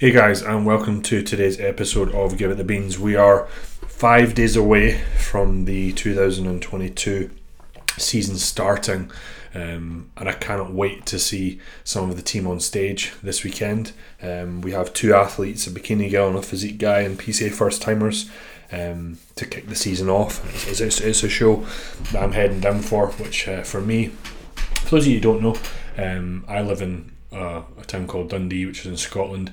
Hey guys, and welcome to today's episode of Give It the Beans. We are five days away from the 2022 season starting, um, and I cannot wait to see some of the team on stage this weekend. Um, we have two athletes, a bikini girl and a physique guy, and PCA first timers. Um, to kick the season off, it's, it's, it's, a show that I'm heading down for. Which uh, for me, for those of you who don't know, um, I live in uh, a town called Dundee, which is in Scotland.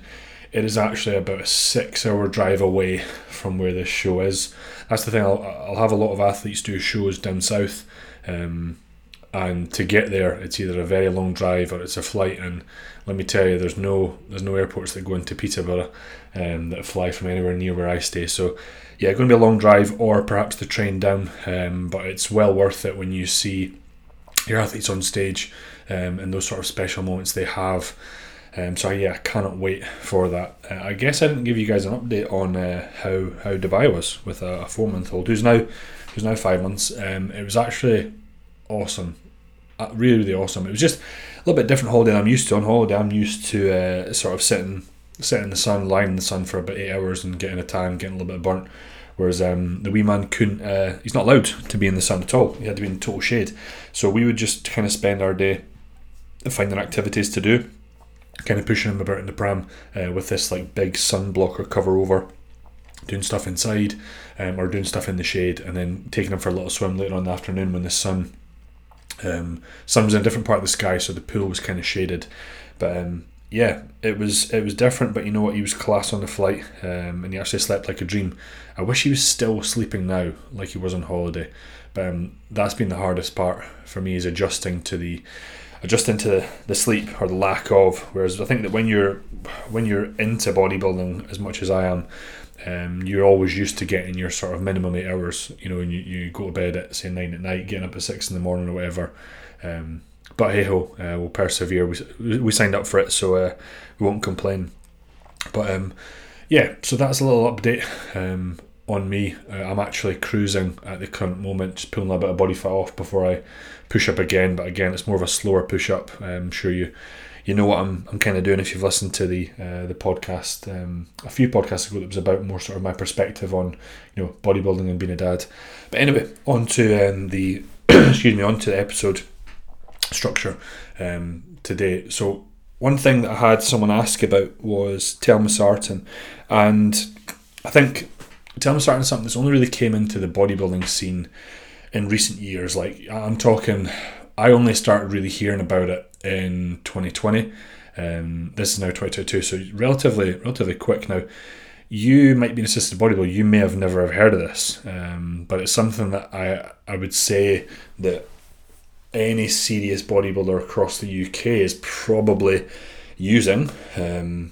It is actually about a six-hour drive away from where this show is. That's the thing. I'll, I'll have a lot of athletes do shows down south, um, and to get there, it's either a very long drive or it's a flight. And let me tell you, there's no there's no airports that go into Peterborough um, that fly from anywhere near where I stay. So yeah, it's going to be a long drive or perhaps the train down. Um, but it's well worth it when you see your athletes on stage um, and those sort of special moments they have. Um, so yeah, I cannot wait for that. Uh, I guess I didn't give you guys an update on uh, how how Dubai was with a, a four month old who's now who's now five months. Um, it was actually awesome, uh, really really awesome. It was just a little bit different holiday than I'm used to. On holiday, I'm used to uh, sort of sitting sitting in the sun, lying in the sun for about eight hours and getting a tan, getting a little bit burnt. Whereas um, the wee man couldn't, uh, he's not allowed to be in the sun at all. He had to be in total shade. So we would just kind of spend our day finding activities to do, kind of pushing him about in the pram uh, with this like big sun blocker cover over, doing stuff inside um, or doing stuff in the shade, and then taking him for a little swim later on in the afternoon when the sun um, sun was in a different part of the sky, so the pool was kind of shaded. But um, yeah, it was it was different, but you know what? He was class on the flight, um, and he actually slept like a dream. I wish he was still sleeping now, like he was on holiday. But um, that's been the hardest part for me is adjusting to the adjusting to the sleep or the lack of. Whereas I think that when you're when you're into bodybuilding as much as I am, um, you're always used to getting your sort of minimum eight hours. You know, and you, you go to bed at say nine at night, getting up at six in the morning or whatever. Um, but hey ho, uh, we'll persevere. We, we signed up for it, so uh, we won't complain. But um, yeah, so that's a little update um, on me. Uh, I'm actually cruising at the current moment, just pulling a bit of body fat off before I push up again. But again, it's more of a slower push up. I'm sure you you know what I'm, I'm kind of doing if you've listened to the uh, the podcast um, a few podcasts ago that was about more sort of my perspective on you know bodybuilding and being a dad. But anyway, on to um, the excuse me, on to the episode structure um, today. So one thing that I had someone ask about was telmisartan, and I think Sarton starting something that's only really came into the bodybuilding scene in recent years. Like I'm talking, I only started really hearing about it in 2020. Um, this is now 2022, so relatively relatively quick now. You might be an assisted bodybuilder. You may have never have heard of this, um, but it's something that I I would say that any serious bodybuilder across the UK is probably using. Um,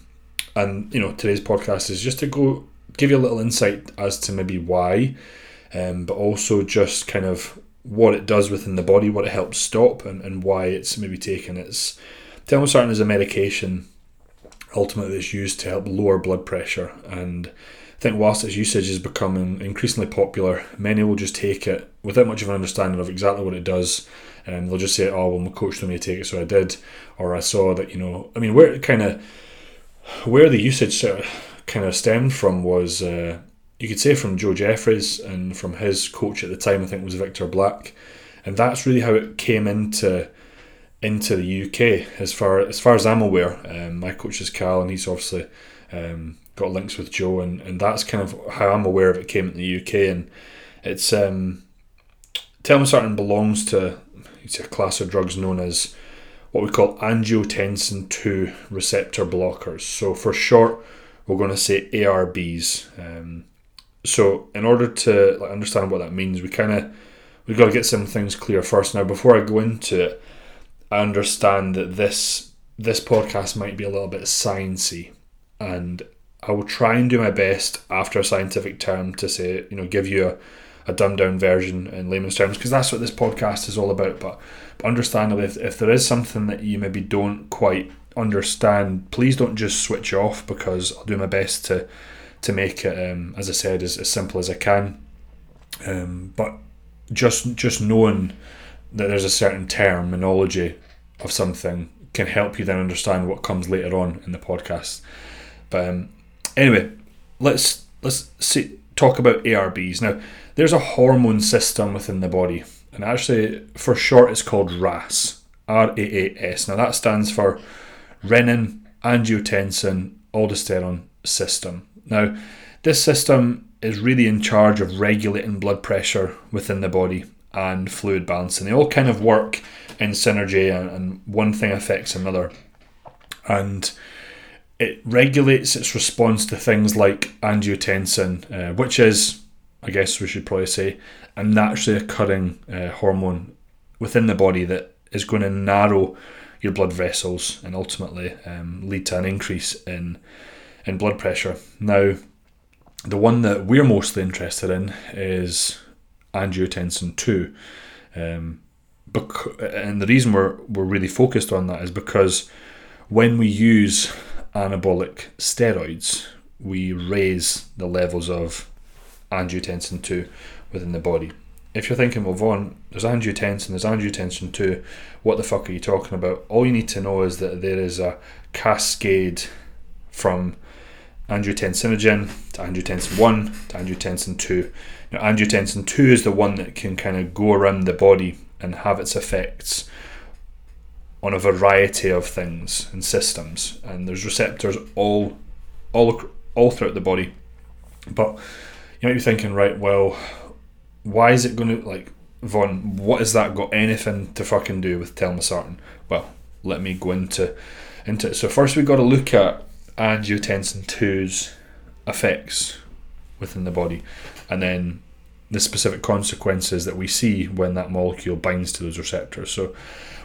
and you know, today's podcast is just to go give you a little insight as to maybe why, um, but also just kind of what it does within the body, what it helps stop, and, and why it's maybe taken. It's telmisartan is a medication ultimately that's used to help lower blood pressure and I think whilst its usage is becoming increasingly popular, many will just take it without much of an understanding of exactly what it does and they'll just say, "Oh, well, my coach told me to take it, so I did," or I saw that you know. I mean, where kind of where the usage sort of kind of stemmed from was uh, you could say from Joe Jeffries and from his coach at the time, I think was Victor Black, and that's really how it came into into the UK as far as far as I'm aware. Um, my coach is Cal, and he's obviously um, got links with Joe, and, and that's kind of how I'm aware of it came in the UK, and it's um, telmisartan belongs to it's a class of drugs known as what we call angiotensin 2 receptor blockers. So, for short, we're going to say ARBs. Um, so, in order to like, understand what that means, we kind of we've got to get some things clear first. Now, before I go into it, I understand that this this podcast might be a little bit sciencey, and I will try and do my best after a scientific term to say, you know, give you a a dumbed down version in layman's terms because that's what this podcast is all about. But, but understandably, if, if there is something that you maybe don't quite understand, please don't just switch off because I'll do my best to to make it, um, as I said, as, as simple as I can. Um, but just just knowing that there's a certain terminology of something can help you then understand what comes later on in the podcast. But um, anyway, let's let's see, talk about ARBs now. There's a hormone system within the body, and actually, for short, it's called RAS. R A A S. Now that stands for renin, angiotensin, aldosterone system. Now, this system is really in charge of regulating blood pressure within the body and fluid balance, and they all kind of work in synergy, and, one thing affects another. And it regulates its response to things like angiotensin, uh, which is, I guess we should probably say, a naturally occurring uh, hormone within the body that is going to narrow your blood vessels and ultimately um, lead to an increase in in blood pressure. Now, the one that we're mostly interested in is angiotensin two, um, bec- and the reason we're we're really focused on that is because when we use anabolic steroids, we raise the levels of angiotensin 2 within the body. If you're thinking, well, Vaughn, there's angiotensin, there's angiotensin 2, what the fuck are you talking about? All you need to know is that there is a cascade from angiotensinogen to angiotensin 1 to angiotensin 2. Now, angiotensin 2 is the one that can kind of go around the body and have its effects on a variety of things and systems, and there's receptors all, all, all throughout the body. But you might be thinking, right? Well, why is it going to like Vaughn? What has that got anything to fucking do with Telma telmisartan? Well, let me go into into it. So first, we've got to look at angiotensin 2's effects within the body, and then the specific consequences that we see when that molecule binds to those receptors. So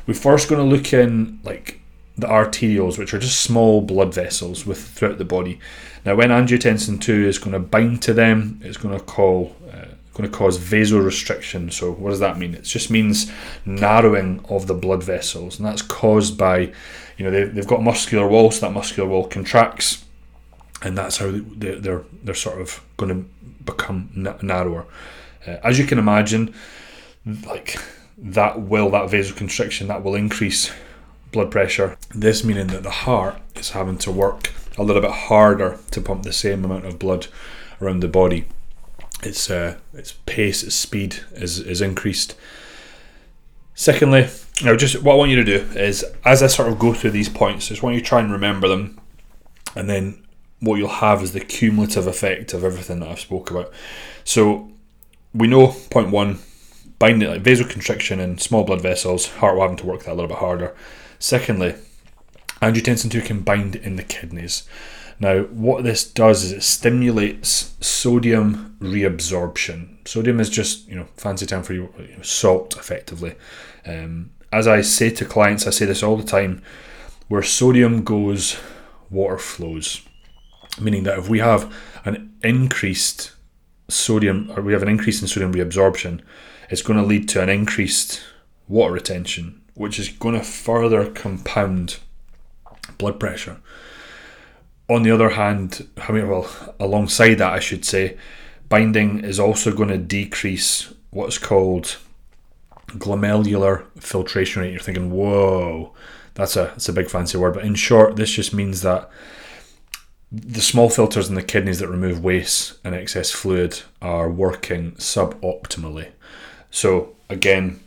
we're first going to look in like the arterioles, which are just small blood vessels with throughout the body. Now, when angiotensin two is going to bind to them, it's going to call uh, going to cause vasorestriction. So, what does that mean? It just means narrowing of the blood vessels, and that's caused by, you know, they, they've got muscular wall, so that muscular wall contracts, and that's how they're they're they're sort of going to become narrower. Uh, as you can imagine, like that will that vasoconstriction that will increase blood pressure. This meaning that the heart is having to work a little bit harder to pump the same amount of blood around the body. Its uh, its pace, its speed is is increased. Secondly, now just what I want you to do is as I sort of go through these points, I just want you to try and remember them, and then what you'll have is the cumulative effect of everything that I've spoke about. So we know point one binding like vasoconstriction in small blood vessels, heart will having to work that a little bit harder. Secondly, angiotensin 2 can bind in the kidneys. Now, what this does is it stimulates sodium reabsorption. Sodium is just, you know, fancy term for you know, salt, effectively. Um, as I say to clients, I say this all the time: where sodium goes, water flows. Meaning that if we have an increased sodium, or we have an increase in sodium reabsorption, it's going to lead to an increased water retention, which is going to further compound blood pressure. On the other hand, I mean, well, alongside that, I should say, binding is also going to decrease what's called glomerular filtration rate. You're thinking, whoa, that's a that's a big fancy word, but in short, this just means that the small filters in the kidneys that remove waste and excess fluid are working suboptimally. So again,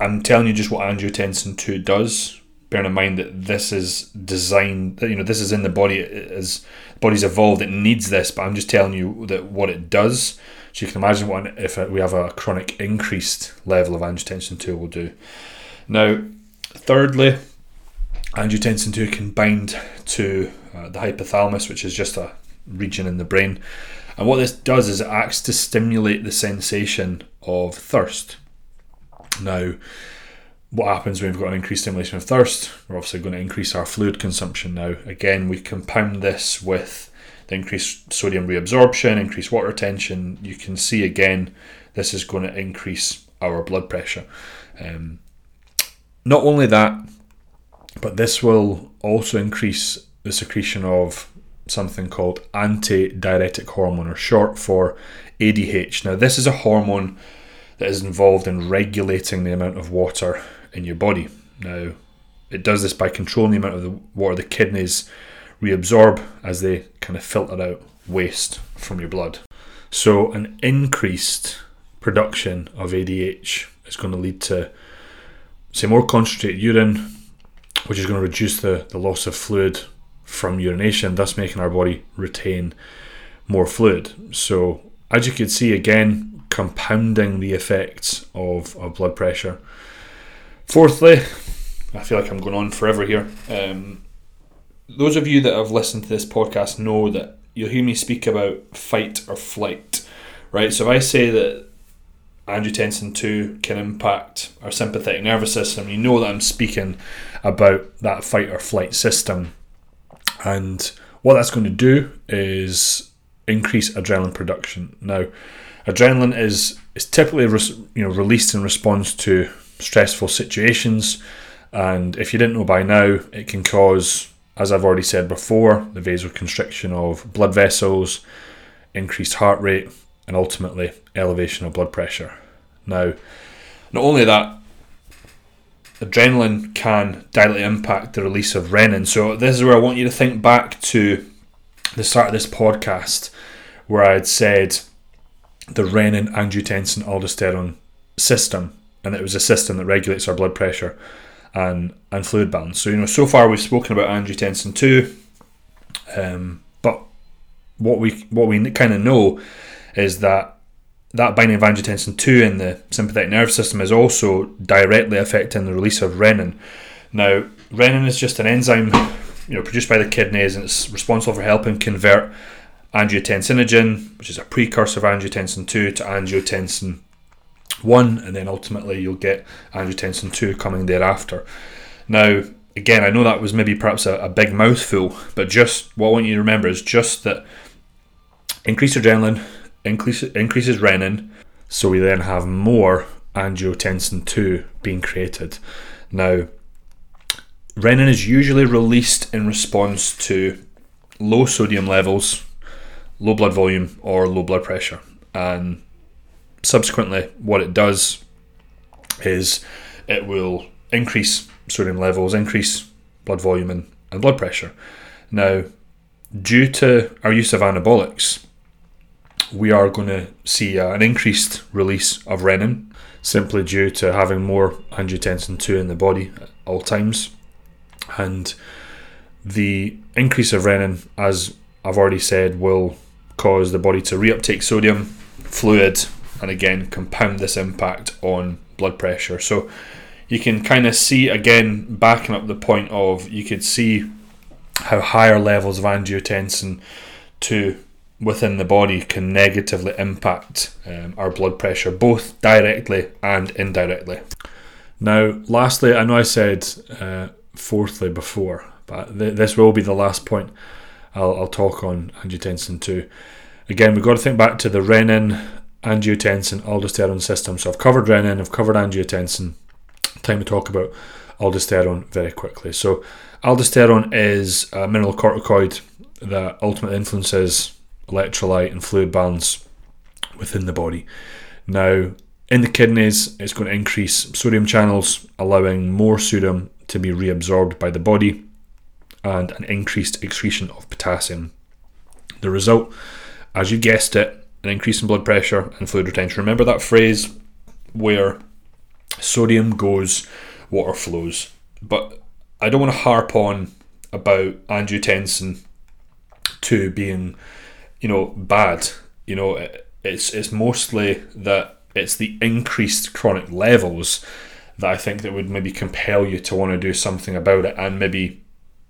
I'm telling you just what angiotensin two does. Bearing in mind that this is designed, you know this is in the body as body's evolved, it needs this. But I'm just telling you that what it does. So you can imagine what if we have a chronic increased level of angiotensin two will do. Now, thirdly, angiotensin two can bind to uh, the hypothalamus, which is just a region in the brain. And what this does is it acts to stimulate the sensation of thirst. Now, what happens when we've got an increased stimulation of thirst? We're obviously going to increase our fluid consumption now. Again, we compound this with the increased sodium reabsorption, increased water retention. You can see again, this is going to increase our blood pressure. Um, not only that, but this will also increase the secretion of something called antidiuretic hormone, or short for ADH. Now, this is a hormone that is involved in regulating the amount of water in your body. Now, it does this by controlling the amount of the water the kidneys reabsorb as they kind of filter out waste from your blood. So, an increased production of ADH is going to lead to, say, more concentrated urine, which is going to reduce the, the loss of fluid from urination, thus making our body retain more fluid. So, as you can see, again, compounding the effects of, of blood pressure. Fourthly, I feel like I'm going on forever here. Um, those of you that have listened to this podcast know that you'll hear me speak about fight or flight, right? So if I say that angiotensin 2 can impact our sympathetic nervous system, you know that I'm speaking about that fight or flight system. And what that's going to do is increase adrenaline production. Now, adrenaline is is typically you know released in response to stressful situations, and if you didn't know by now, it can cause, as I've already said before, the vasoconstriction of blood vessels, increased heart rate, and ultimately elevation of blood pressure. Now, not only that, adrenaline can directly impact the release of renin. So this is where I want you to think back to the start of this podcast, where I had said the renin angiotensin aldosterone system, and it was a system that regulates our blood pressure and and fluid balance. So you know, so far we've spoken about angiotensin two, um, but what we what we kind of know is that that binding of angiotensin two in the sympathetic nervous system is also directly affecting the release of renin. Now, renin is just an enzyme, you know, produced by the kidneys, and it's responsible for helping convert angiotensinogen, which is a precursor of angiotensin 2, to angiotensin 1, and then ultimately you'll get angiotensin 2 coming thereafter. Now, again, I know that was maybe perhaps a, a big mouthful, but just what I want you to remember is just that increased adrenaline increase, increases renin, so we then have more angiotensin 2 being created. Now, renin is usually released in response to low sodium levels low blood volume or low blood pressure. And subsequently, what it does is it will increase sodium levels, increase blood volume and, and blood pressure. Now, due to our use of anabolics, we are going to see uh, an increased release of renin simply due to having more angiotensin 2 in the body at all times. And the increase of renin, as I've already said, will cause the body to reuptake sodium, fluid, and again compound this impact on blood pressure. So you can kind of see again backing up the point of you could see how higher levels of angiotensin 2 within the body can negatively impact um, our blood pressure both directly and indirectly. Now, lastly, I know I said uh, fourthly before, but th- this will be the last point I'll, I'll talk on angiotensin 2. Again, we've got to think back to the renin, angiotensin, aldosterone system. So I've covered renin, I've covered angiotensin. Time to talk about aldosterone very quickly. So, aldosterone is a mineralocorticoid that ultimately influences electrolyte and fluid balance within the body. Now, in the kidneys, it's going to increase sodium channels, allowing more sodium to be reabsorbed by the body and an increased excretion of potassium. The result, as you guessed it, an increase in blood pressure and fluid retention. Remember that phrase where sodium goes, water flows. But I don't want to harp on about angiotensin 2 being, you know, bad. You know, it's it's mostly that it's the increased chronic levels that I think that would maybe compel you to want to do something about it and maybe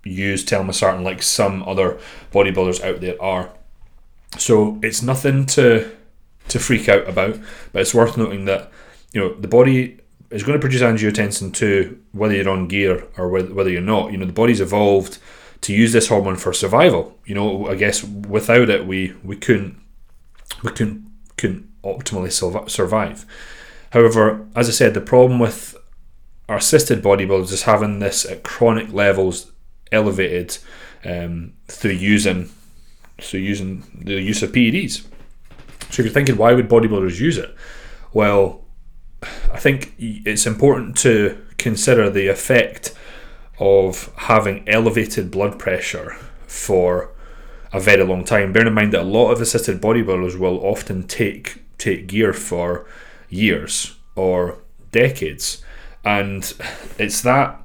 use telmisartan like some other bodybuilders out there are. So it's nothing to to freak out about, but it's worth noting that you know the body is going to produce angiotensin 2 whether you're on gear or whether you're not. You know the body's evolved to use this hormone for survival. You know, I guess without it we we couldn't we couldn't couldn't optimally survive. However, as I said, the problem with our assisted bodybuilders is having this at chronic levels elevated um, through using through using the use of PEDs. So if you're thinking, why would bodybuilders use it? Well, I think it's important to consider the effect of having elevated blood pressure for a very long time. Bear in mind that a lot of assisted bodybuilders will often take take gear for years or decades, and it's that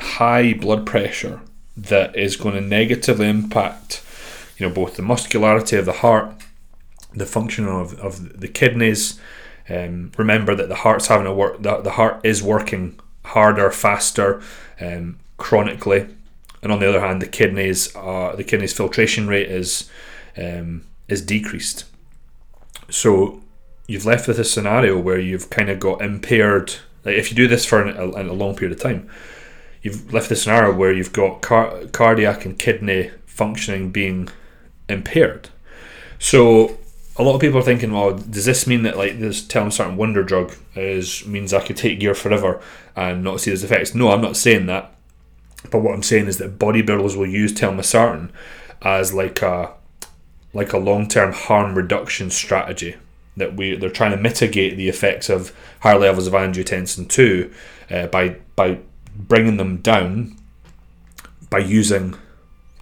high blood pressure that is going to negatively impact, you know, both the muscularity of the heart, the function of, of the kidneys. Um, remember that the heart's having to work. The, the heart is working harder, faster, um, chronically and on the other hand, the kidneys are the kidneys filtration rate is um, is decreased. So you've left with a scenario where you've kind of got impaired. Like if you do this for a, a long period of time, you've left the scenario where you've got car- cardiac and kidney functioning being impaired. So a lot of people are thinking, well, does this mean that like this telmisartan wonder drug is means I could take gear forever and not see those effects? No, I'm not saying that. But what I'm saying is that bodybuilders will use telmisartan as like a like a long term harm reduction strategy that we they're trying to mitigate the effects of higher levels of angiotensin two uh, by by bringing them down by using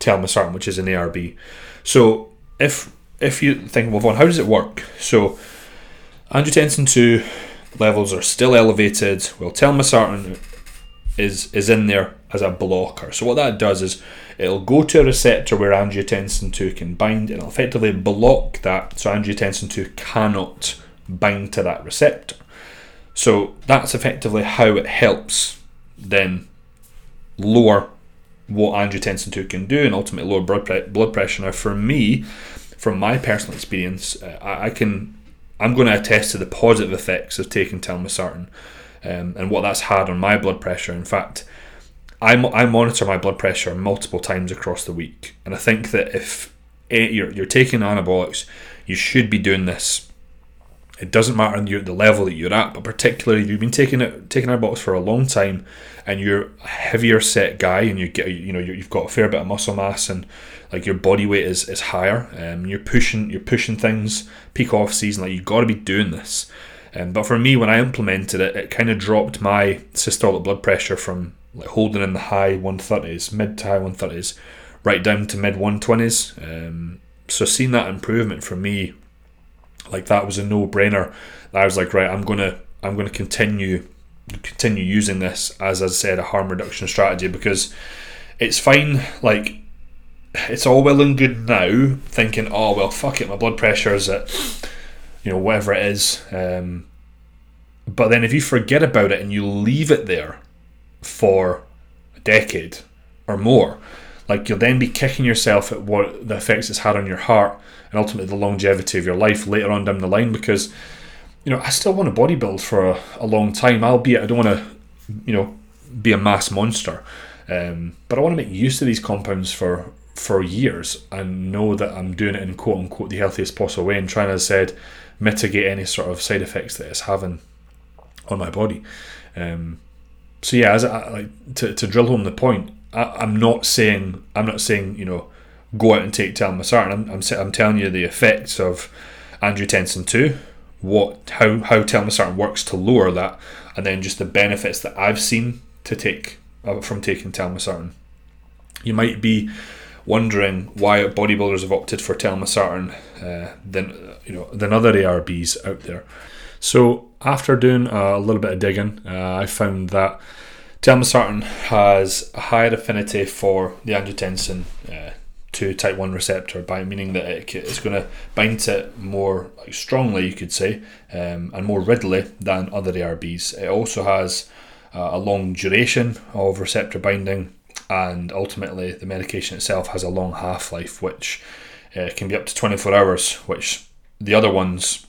telmisartan, which is an ARB. So if if you think, well, Vaughn, how does it work? So angiotensin two levels are still elevated. Well, telmisartan is is in there as a blocker. So what that does is it'll go to a receptor where angiotensin 2 can bind and it'll effectively block that so angiotensin 2 cannot bind to that receptor. So that's effectively how it helps then lower what angiotensin 2 can do and ultimately lower blood, pre- blood pressure. Now for me, from my personal experience, uh, I, I can I'm going to attest to the positive effects of taking telmisartan um, and what that's had on my blood pressure. In fact, I, I monitor my blood pressure multiple times across the week, and I think that if you're, you're taking anabolics, you should be doing this. It doesn't matter you the level that you're at, but particularly if you've been taking it taking anabolics for a long time, and you're a heavier set guy, and you get you know you've got a fair bit of muscle mass, and like your body weight is, is higher, and um, you're pushing you're pushing things peak off season. Like you've got to be doing this. Um, but for me, when I implemented it, it kind of dropped my systolic blood pressure from like holding in the high 130s, mid to high 130s, right down to mid 120s. Um, so seeing that improvement for me, like that was a no brainer. I was like, right, I'm gonna I'm gonna continue continue using this as I said a harm reduction strategy because it's fine. Like it's all well and good now thinking, oh well, fuck it, my blood pressure is at you know whatever it is. Um, but then if you forget about it and you leave it there for a decade or more, like you'll then be kicking yourself at what the effects it's had on your heart and ultimately the longevity of your life later on down the line because you know I still want to bodybuild for a, a long time albeit I don't want to you know be a mass monster um, but I want to make use of these compounds for for years and know that I'm doing it in quote unquote the healthiest possible way and trying I said mitigate any sort of side effects that it's having on my body. Um, so yeah, as I, like to, to drill home the point, I, am not saying I'm not saying you know go out and take telmisartan. I'm, I'm I'm telling you the effects of angiotensin two, what how how telmisartan works to lower that, and then just the benefits that I've seen to take uh, from taking telmisartan. You might be wondering why bodybuilders have opted for telmisartan uh, than you know than other ARBs out there. So after doing a little bit of digging, uh, I found that telmisartan has a higher affinity for the angiotensin uh, 2 type 1 receptor by meaning that it, it's going to bind to it more like strongly you could say um, and more readily than other ARBs. It also has uh, a long duration of receptor binding and ultimately the medication itself has a long half-life which uh, can be up to 24 hours which the other ones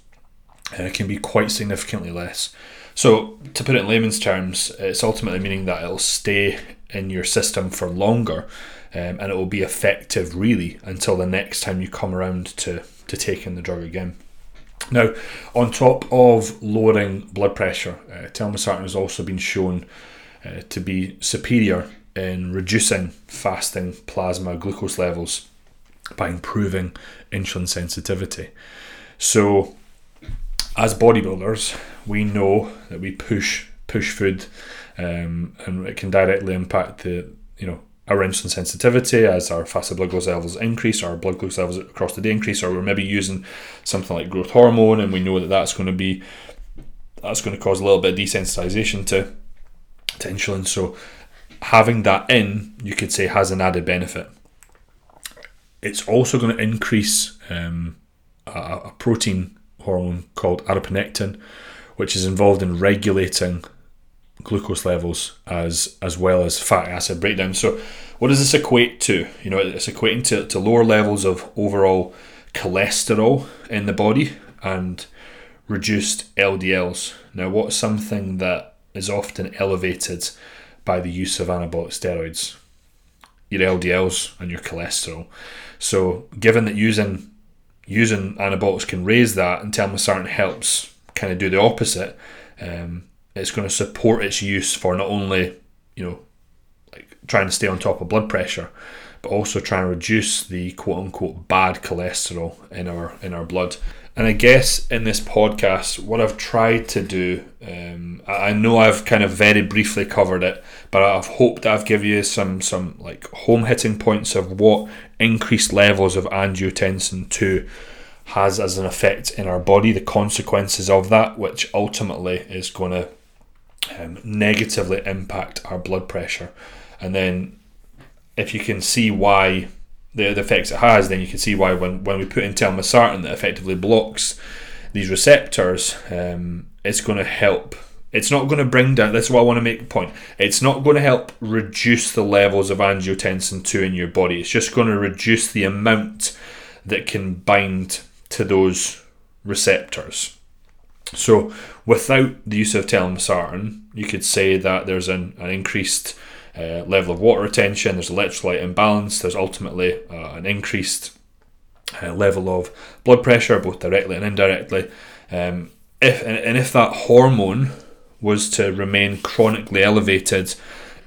uh, can be quite significantly less. So, to put it in layman's terms, it's ultimately meaning that it'll stay in your system for longer um, and it will be effective really until the next time you come around to, to taking the drug again. Now, on top of lowering blood pressure, uh, telmisartan has also been shown uh, to be superior in reducing fasting plasma glucose levels by improving insulin sensitivity. So, as bodybuilders, we know that we push push food, um, and it can directly impact the you know our insulin sensitivity as our fasted blood glucose levels increase, our blood glucose levels across the day increase, or we're maybe using something like growth hormone, and we know that that's going to be that's going to cause a little bit of desensitization to to insulin. So having that in, you could say, has an added benefit. It's also going to increase um, a, a protein hormone called adiponectin, which is involved in regulating glucose levels as as well as fatty acid breakdown. So, what does this equate to? You know, it's equating to, to lower levels of overall cholesterol in the body and reduced LDLs. Now, what's something that is often elevated by the use of anabolic steroids? Your LDLs and your cholesterol. So, given that using using anabolics can raise that, and telmisartan helps kind of do the opposite. Um, it's going to support its use for not only you know like trying to stay on top of blood pressure but also trying to reduce the quote unquote bad cholesterol in our in our blood. And I guess in this podcast what I've tried to do um, I know I've kind of very briefly covered it but I've hoped I've given you some some like home hitting points of what increased levels of angiotensin 2 has as an effect in our body the consequences of that which ultimately is going to um, negatively impact our blood pressure. And then, if you can see why the, the effects it has, then you can see why when, when we put in telmisartan that effectively blocks these receptors, um, it's going to help. It's not going to bring down. That's what I want to make the point. It's not going to help reduce the levels of angiotensin two in your body. It's just going to reduce the amount that can bind to those receptors. So, without the use of telmisartan, you could say that there's an, an increased uh, level of water retention, there's electrolyte imbalance, there's ultimately uh, an increased uh, level of blood pressure, both directly and indirectly. Um, if and, and if that hormone was to remain chronically elevated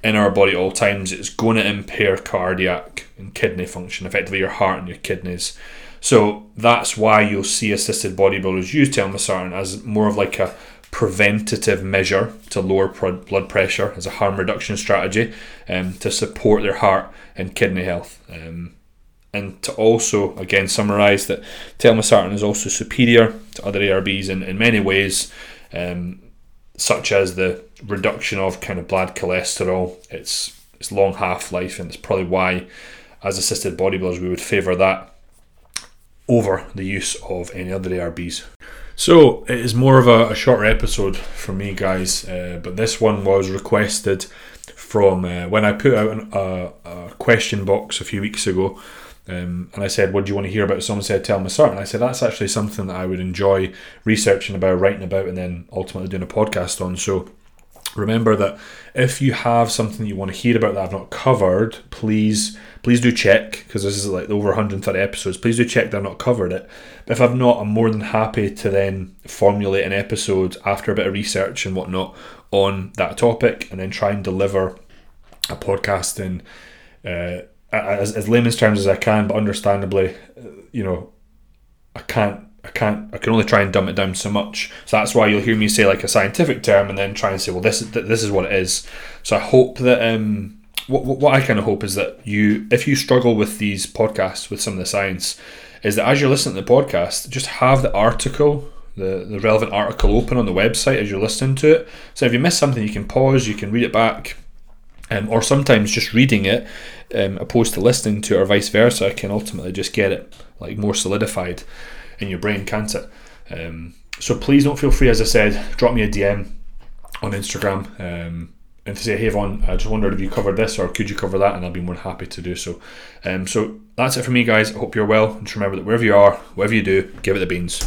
in our body at all times, it's going to impair cardiac and kidney function, effectively your heart and your kidneys. So that's why you'll see assisted bodybuilders use telmisartan as more of like a preventative measure to lower blood pressure as a harm reduction strategy um, to support their heart and kidney health. Um, and to also, again, summarise that telmisartan is also superior to other ARBs in, in many ways, um, such as the reduction of kind of bad cholesterol, its, its long half life, and it's probably why, as assisted bodybuilders, we would favour that over the use of any other ARBs. So it is more of a, a shorter episode for me, guys, uh, but this one was requested from uh, when I put out an, a, a, question box a few weeks ago. Um, and I said, "What do you want to hear about?" Someone said, "Tell me start." And I said, "That's actually something that I would enjoy researching about, writing about, and then ultimately doing a podcast on." So remember that if you have something you want to hear about that I've not covered, please please do check because this is like over 130 episodes. Please do check that I've not covered it. But if I've not, I'm more than happy to then formulate an episode after a bit of research and whatnot on that topic, and then try and deliver a podcast in uh, as, as layman's terms as I can. But understandably, uh, you know, I can't I can't I can only try and dumb it down so much. So that's why you'll hear me say like a scientific term and then try and say, well, this is this is what it is. So I hope that um, what what I kind of hope is that you, if you struggle with these podcasts with some of the science, is that as you're listening to the podcast, just have the article. The, the relevant article open on the website as you're listening to it. So if you miss something, you can pause, you can read it back, um, or sometimes just reading it, um, opposed to listening to it, or vice versa, can ultimately just get it like more solidified in your brain, can't it? Um, so please don't feel free, as I said, drop me a DM on Instagram um, and to say, hey, Vaughn, I just wondered if you covered this or could you cover that? And I'll be more than happy to do so. Um, so that's it for me, guys. I hope you're well. And just remember that wherever you are, whatever you do, give it the beans.